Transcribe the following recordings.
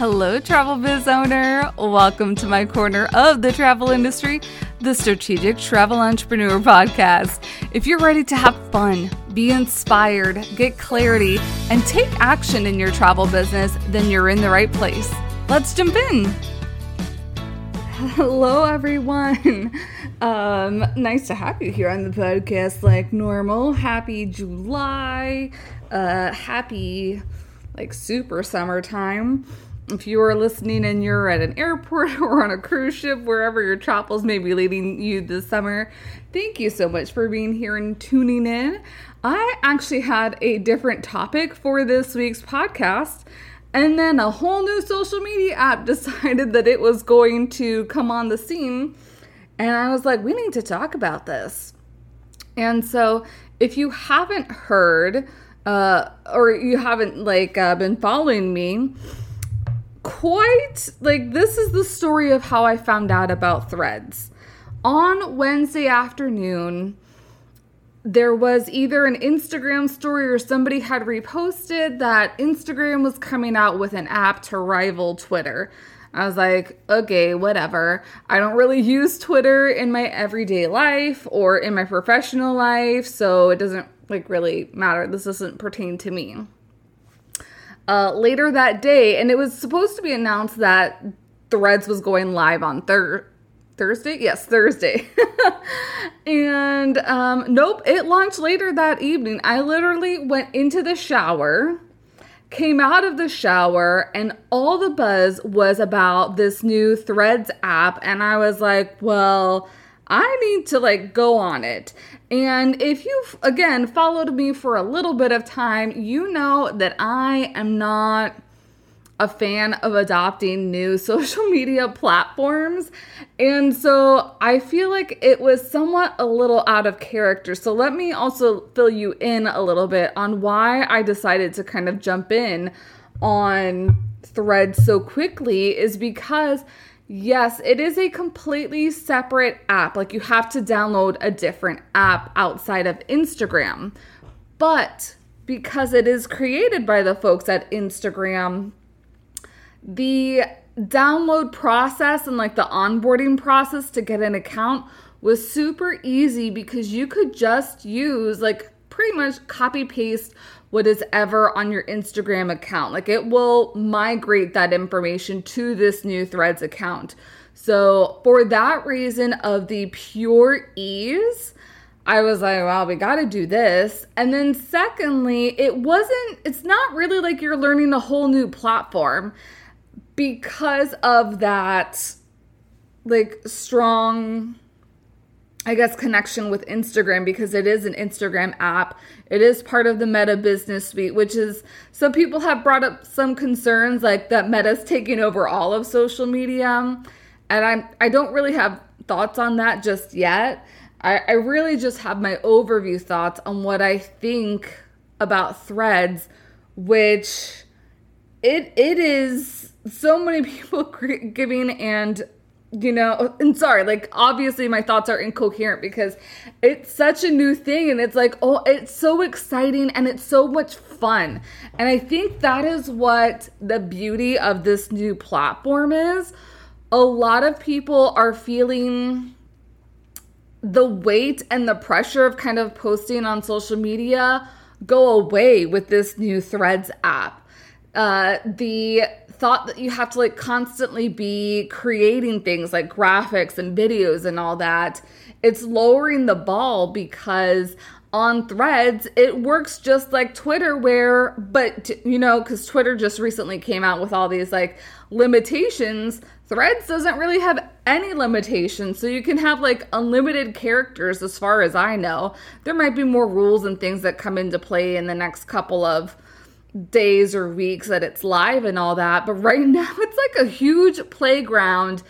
Hello, travel biz owner. Welcome to my corner of the travel industry, the Strategic Travel Entrepreneur Podcast. If you're ready to have fun, be inspired, get clarity, and take action in your travel business, then you're in the right place. Let's jump in. Hello, everyone. Um, nice to have you here on the podcast like normal. Happy July. Uh, happy like super summertime. If you are listening and you're at an airport or on a cruise ship, wherever your travels may be leading you this summer, thank you so much for being here and tuning in. I actually had a different topic for this week's podcast. And then a whole new social media app decided that it was going to come on the scene and I was like, we need to talk about this. And so, if you haven't heard, uh, or you haven't like uh, been following me, quite like this is the story of how I found out about threads. On Wednesday afternoon, there was either an Instagram story or somebody had reposted that Instagram was coming out with an app to rival Twitter. I was like, okay, whatever. I don't really use Twitter in my everyday life or in my professional life, so it doesn't like really matter. This doesn't pertain to me. Uh, later that day, and it was supposed to be announced that Threads was going live on thir- Thursday. Yes, Thursday. and um, nope, it launched later that evening. I literally went into the shower came out of the shower and all the buzz was about this new Threads app and I was like, well, I need to like go on it. And if you've again followed me for a little bit of time, you know that I am not a fan of adopting new social media platforms. And so I feel like it was somewhat a little out of character. So let me also fill you in a little bit on why I decided to kind of jump in on Threads so quickly is because. Yes, it is a completely separate app. Like you have to download a different app outside of Instagram. But because it is created by the folks at Instagram, the download process and like the onboarding process to get an account was super easy because you could just use like pretty much copy paste what is ever on your Instagram account. Like it will migrate that information to this new Threads account. So, for that reason of the pure ease, I was like, well, we got to do this. And then, secondly, it wasn't, it's not really like you're learning a whole new platform because of that like strong I guess connection with Instagram because it is an Instagram app. It is part of the Meta Business Suite, which is some people have brought up some concerns like that Meta's taking over all of social media. And I'm I don't really have thoughts on that just yet. I, I really just have my overview thoughts on what I think about threads, which it it is so many people giving and you know and sorry like obviously my thoughts are incoherent because it's such a new thing and it's like oh it's so exciting and it's so much fun. And i think that is what the beauty of this new platform is. A lot of people are feeling the weight and the pressure of kind of posting on social media go away with this new threads app. Uh, the thought that you have to like constantly be creating things like graphics and videos and all that, it's lowering the ball because on threads it works just like twitter where but you know because twitter just recently came out with all these like limitations. Threads doesn't really have any limitations so you can have like unlimited characters as far as i know. There might be more rules and things that come into play in the next couple of days or weeks that it's live and all that. But right now, it's like a huge playground.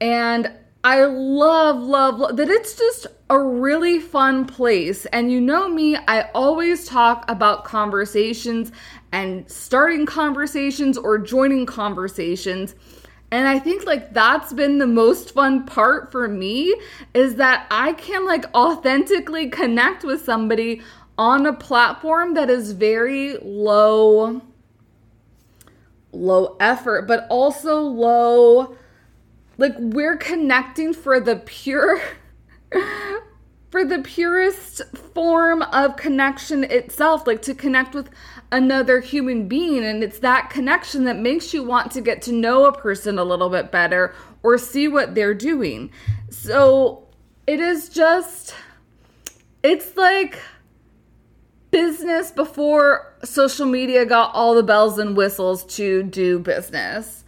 And I love, love, love that it's just a really fun place. And you know me, I always talk about conversations and starting conversations or joining conversations. And I think like that's been the most fun part for me is that I can like authentically connect with somebody on a platform that is very low low effort, but also low like we're connecting for the pure for the purest form of connection itself, like to connect with another human being. And it's that connection that makes you want to get to know a person a little bit better or see what they're doing. So it is just, it's like business before social media got all the bells and whistles to do business.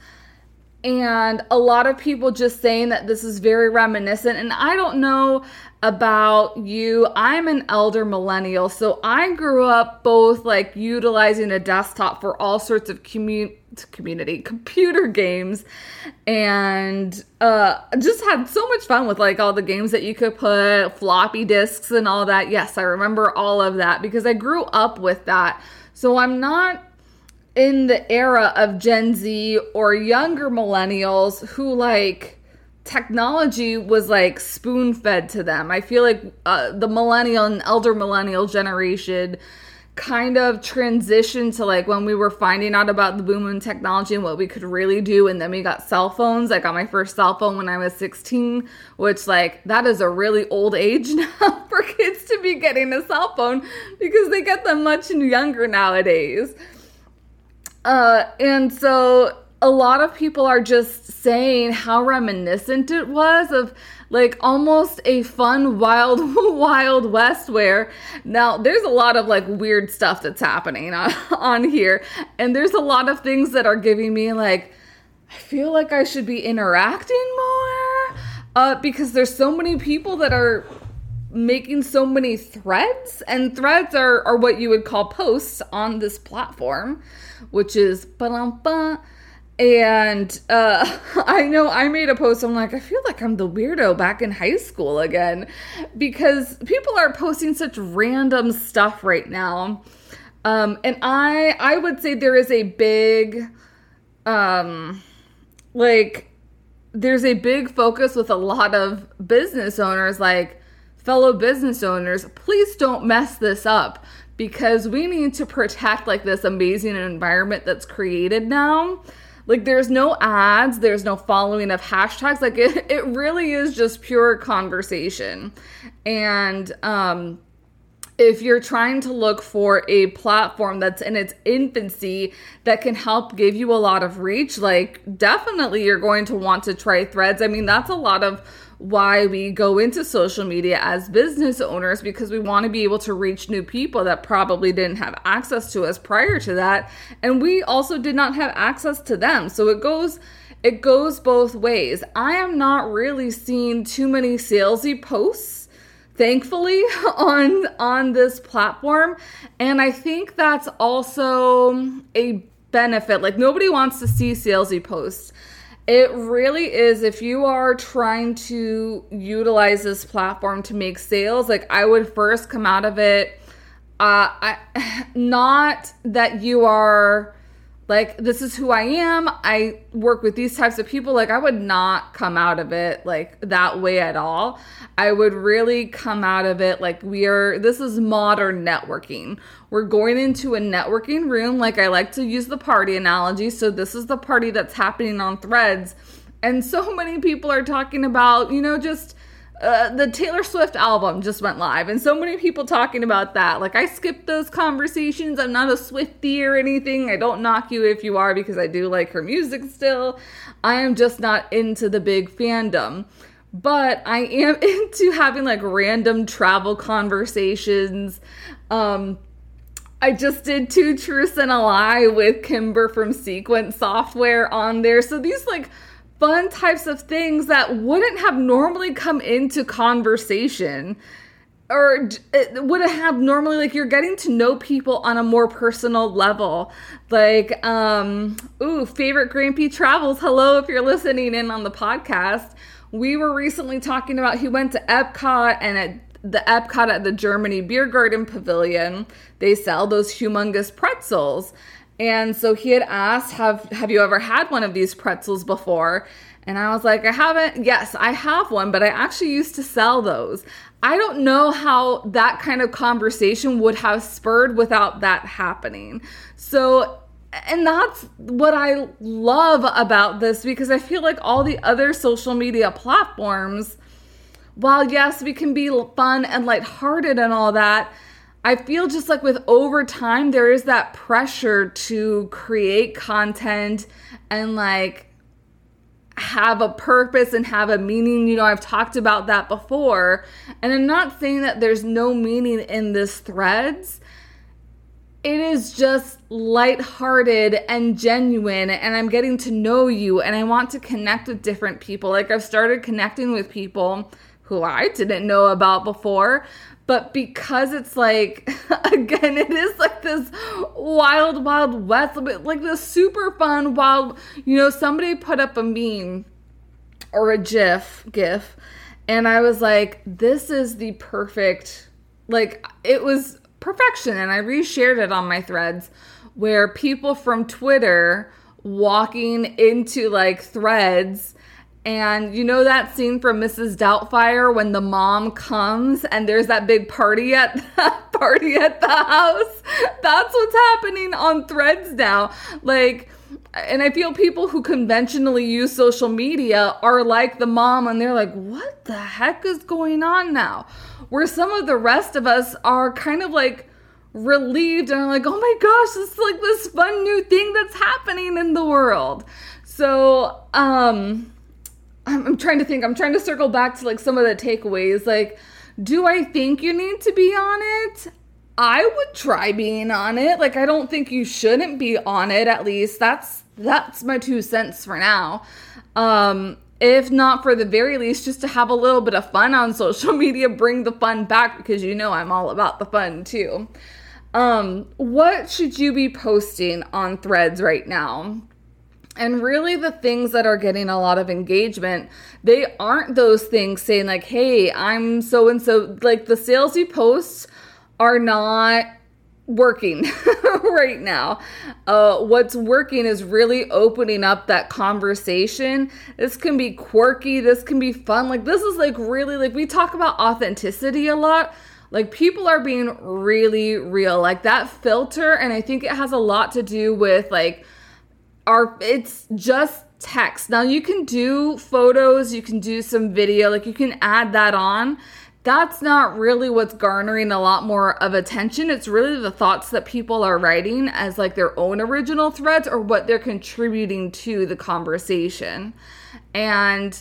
And a lot of people just saying that this is very reminiscent. And i don't know about you. I'm an elder millennial so i grew up both like utilizing a desktop for all sorts of commu- community computer games and uh just had so much fun with like all the games that you could put floppy disks and all that yes i remember all of that because i grew up with that so i'm not in the era of Gen Z or younger millennials who like technology was like spoon fed to them. I feel like uh, the millennial and elder millennial generation kind of transition to like when we were finding out about the boom in technology and what we could really do and then we got cell phones. I got my first cell phone when i was 16 which like that is a really old age now for kids to be getting a cell phone because they get them much younger nowadays. Uh, and so a lot of people are just saying how reminiscent it was of like almost a fun wild wild west where now there's a lot of like weird stuff that's happening on, on here. And there's a lot of things that are giving me like i feel like i should be interacting more uh, because there's so many people that are making so many threads and threads are, are what you would call posts on this platform which is and uh, I know I made a post. I'm like, I feel like I'm the weirdo back in high school again because people are posting such random stuff right now. Um, and I I would say there is a big um like there's a big focus with a lot of business owners like fellow business owners, please don't mess this up because we need to protect like this amazing environment that's created now. Like there's no ads, there's no following of hashtags. Like it, it really is just pure conversation. And um if you're trying to look for a platform that's in its infancy that can help give you a lot of reach, like definitely you're going to want to try threads. I mean, that's a lot of why we go into social media as business owners because we want to be able to reach new people that probably didn't have access to us prior to that and we also did not have access to them. So it goes it goes both ways. I am not really seeing too many salesy posts thankfully on on this platform and i think that's also a benefit. Like nobody wants to see salesy posts it really is. If you are trying to utilize this platform to make sales, like I would first come out of it. Uh, I, not that you are like this is who I am. I work with these types of people. Like I would not come out of it like that way at all. I would really come out of it like we are this is modern networking. We're going into a networking room like I like to use the party analogy. So this is the party that's happening on Threads and so many people are talking about, you know, just uh, the Taylor Swift album just went live, and so many people talking about that. Like, I skipped those conversations. I'm not a Swiftie or anything. I don't knock you if you are because I do like her music still. I am just not into the big fandom. But I am into having like random travel conversations. Um, I just did two truths and a lie with Kimber from Sequence Software on there. So these like fun types of things that wouldn't have normally come into conversation or would have normally like you're getting to know people on a more personal level. Like um ooh favorite Grampy travels. Hello if you're listening in on the podcast. We were recently talking about he went to epcot and at the epcot at the germany beer garden pavilion. They sell those humongous pretzels and so he had asked, "Have have you ever had one of these pretzels before?" And I was like, "I haven't." Yes, I have one, but I actually used to sell those. I don't know how that kind of conversation would have spurred without that happening. So and that's what I love about this because I feel like all the other social media platforms, while yes, we can be fun and lighthearted and all that, I feel just like with over time, there is that pressure to create content and like have a purpose and have a meaning. You know, I've talked about that before. And I'm not saying that there's no meaning in this threads it is just lighthearted and genuine and I'm getting to know you and I want to connect with different people. Like I've started connecting with people who I didn't know about before, but because it's like again it is like this wild wild west like this super fun wild you know somebody put up a meme or a gif gif and I was like this is the perfect like it was perfection. And I reshared it on my threads where people from Twitter walking into like threads. And you know that scene from Mrs. Doubtfire when the mom comes and there's that big party at the party at the house? That's what's happening on threads now. Like and I feel people who conventionally use social media are like the mom and they're like, what the heck is going on now? Where some of the rest of us are kind of like relieved and are like, oh my gosh, this is like this fun new thing that's happening in the world. So, um, I'm, I'm trying to think, I'm trying to circle back to like some of the takeaways. Like, do I think you need to be on it? I would try being on it. Like I don't think you shouldn't be on it at least. That's that's my two cents for now. Um if not for the very least just to have a little bit of fun on social media, bring the fun back because you know I'm all about the fun too. Um what should you be posting on threads right now? And really, the things that are getting a lot of engagement, they aren't those things saying, like, hey, I'm so and so. Like, the sales you post are not working right now. Uh, what's working is really opening up that conversation. This can be quirky, this can be fun. Like, this is like really, like, we talk about authenticity a lot. Like, people are being really real. Like, that filter, and I think it has a lot to do with like our, it's just text. Now, you can do photos, you can do some video, like, you can add that on that's not really what's garnering a lot more of attention. It's really the thoughts that people are writing as like their own original threads or what they're contributing to the conversation. And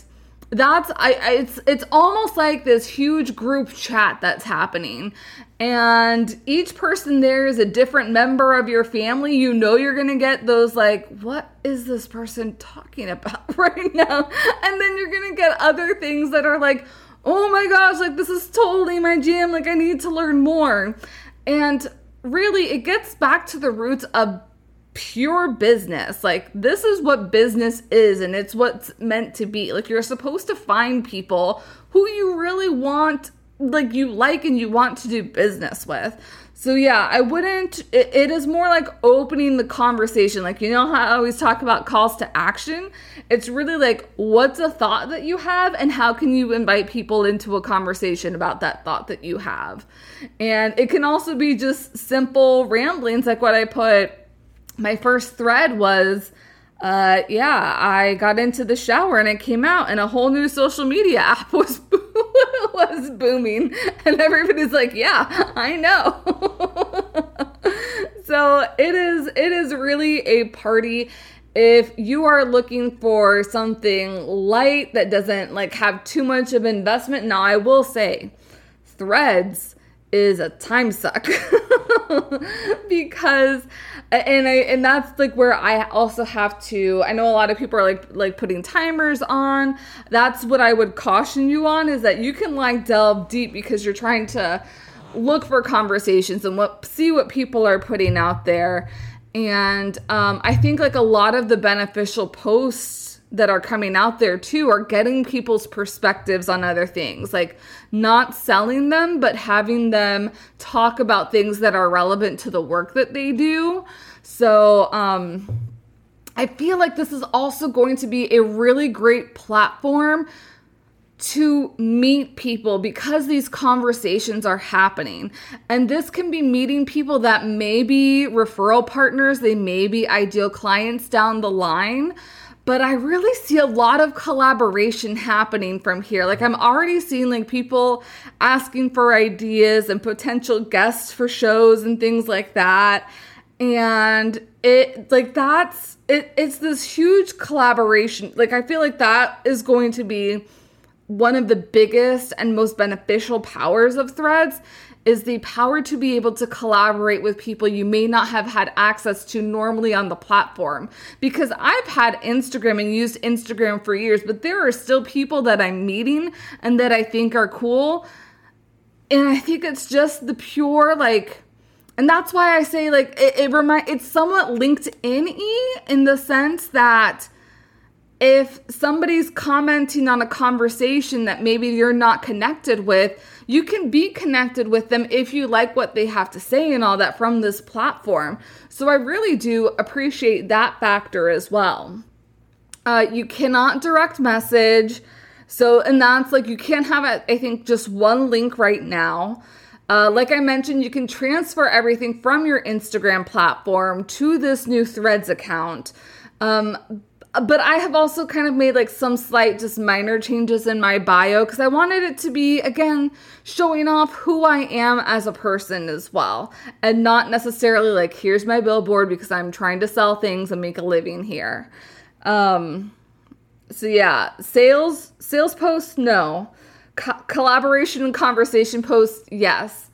that's I, I, it's it's almost like this huge group chat that's happening and each person there is a different member of your family you know you're gonna get those like what is this person talking about right now and then you're gonna get other things that are like oh my gosh, like this is totally my jam. Like I need to learn more. And really, it gets back to the roots of pure business. Like this is what business is and it's what's meant to be. Like you're supposed to find people who you really want like you like and you want to do business with. So yeah, I wouldn't it, it is more like opening the conversation. Like you know how I always talk about calls to action? It's really like what's a thought that you have and how can you invite people into a conversation about that thought that you have. And it can also be just simple ramblings like what I put my first thread was uh, yeah, I got into the shower and it came out, and a whole new social media app was was booming, and everybody's like, "Yeah, I know." so it is it is really a party. If you are looking for something light that doesn't like have too much of investment, now I will say, Threads is a time suck because and I and that's like where I also have to I know a lot of people are like like putting timers on. That's what I would caution you on is that you can like delve deep because you're trying to look for conversations and what see what people are putting out there. And um, I think like a lot of the beneficial posts that are coming out there too are getting people's perspectives on other things like not selling them but having them talk about things that are relevant to the work that they do so um I feel like this is also going to be a really great platform to meet people because these conversations are happening. And this can be meeting people that may be referral partners, they may be ideal clients down the line. But I really see a lot of collaboration happening from here. Like, I'm already seeing like people asking for ideas and potential guests for shows and things like that. And it, like, that's it, it's this huge collaboration. Like, I feel like that is going to be one of the biggest and most beneficial powers of threads is the power to be able to collaborate with people you may not have had access to normally on the platform. Because I've had Instagram and used Instagram for years, but there are still people that I'm meeting and that I think are cool. And I think it's just the pure, like, and that's why I say, like, it, it remind it's somewhat LinkedIn y in the sense that if somebody's commenting on a conversation that maybe you're not connected with, you can be connected with them if you like what they have to say and all that from this platform. So I really do appreciate that factor as well. Uh, you cannot direct message. So, and that's like you can't have, I think, just one link right now. Uh, like I mentioned, you can transfer everything from your Instagram platform to this new Threads account. Um, but I have also kind of made like some slight, just minor changes in my bio because I wanted it to be, again, showing off who I am as a person as well. And not necessarily like, here's my billboard because I'm trying to sell things and make a living here. Um, so yeah, sales, sales posts, no. Co- collaboration and conversation posts, yes.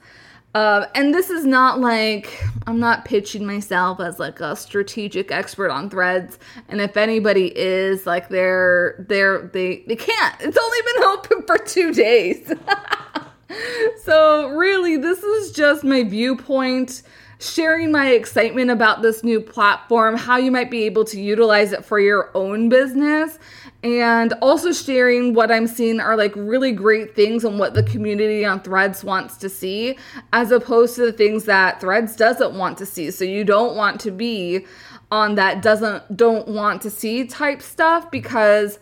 Uh, and this is not like I'm not pitching myself as like a strategic expert on threads. And if anybody is like they're they're they they can't. It's only been open for two days. so really, this is just my viewpoint sharing my excitement about this new platform, how you might be able to utilize it for your own business, and also sharing what I'm seeing are like really great things and what the community on Threads wants to see, as opposed to the things that Threads doesn't want to see. So you don't want to be on that doesn't don't want to see type stuff because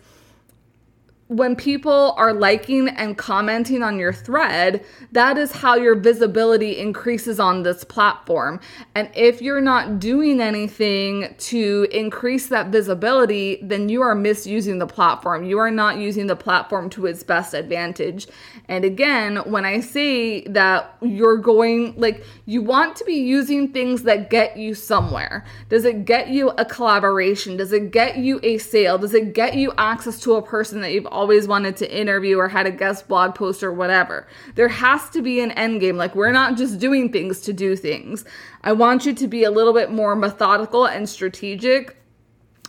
when people are liking and commenting on your thread, that is how your visibility increases on this platform. And if you're not doing anything to increase that visibility, then you are misusing the platform. You are not using the platform to its best advantage. And again, when I say that you're going, like, you want to be using things that get you somewhere. Does it get you a collaboration? Does it get you a sale? Does it get you access to a person that you've always wanted to interview or had a guest blog post or whatever. There has to be an end game. Like, we're not just doing things to do things. I want you to be a little bit more methodical and strategic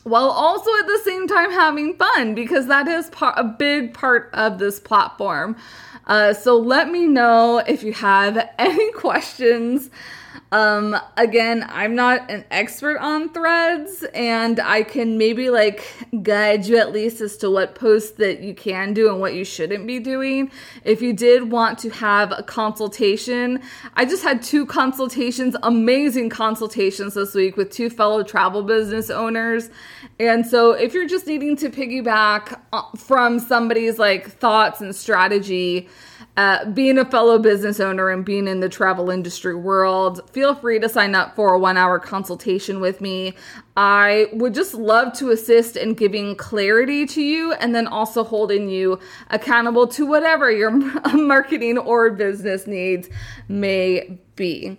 while also at the same time having fun because that is part, a big part of this platform. Uh, so let me know if you have any questions. Um, again, I'm not an expert on threads, and I can maybe like guide you at least as to what posts that you can do and what you shouldn't be doing. If you did want to have a consultation, I just had two consultations, amazing consultations this week with two fellow travel business owners. And so, if you're just needing to piggyback uh, from somebody's like thoughts and strategy, uh, being a fellow business owner and being in the travel industry world, feel free to sign up for a one hour consultation with me. I would just love to assist in giving clarity to you and then also holding you accountable to whatever your marketing or business needs may be.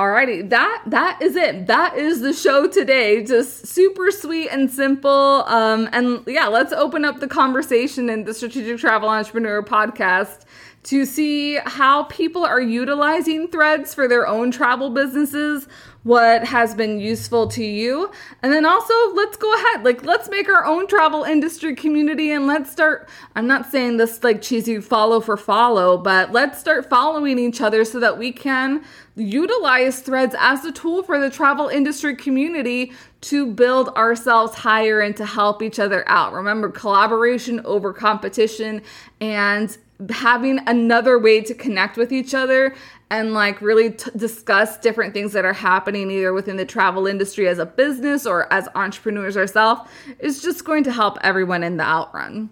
Alrighty, that that is it. That is the show today. Just super sweet and simple. Um, and yeah, let's open up the conversation in the Strategic Travel Entrepreneur podcast to see how people are utilizing threads for their own travel businesses, what has been useful to you. And then also, let's go ahead, like, let's make our own travel industry community and let's start. I'm not saying this like cheesy follow for follow, but let's start following each other so that we can utilize threads as a tool for the travel industry community to build ourselves higher and to help each other out. Remember, collaboration over competition and having another way to connect with each other and like really t- discuss different things that are happening either within the travel industry as a business or as entrepreneurs ourselves is just going to help everyone in the outrun.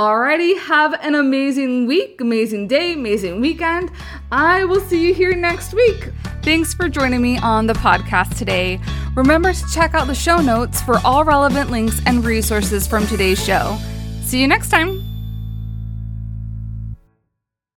Alrighty, have an amazing week, amazing day, amazing weekend. I will see you here next week. Thanks for joining me on the podcast today. Remember to check out the show notes for all relevant links and resources from today's show. See you next time.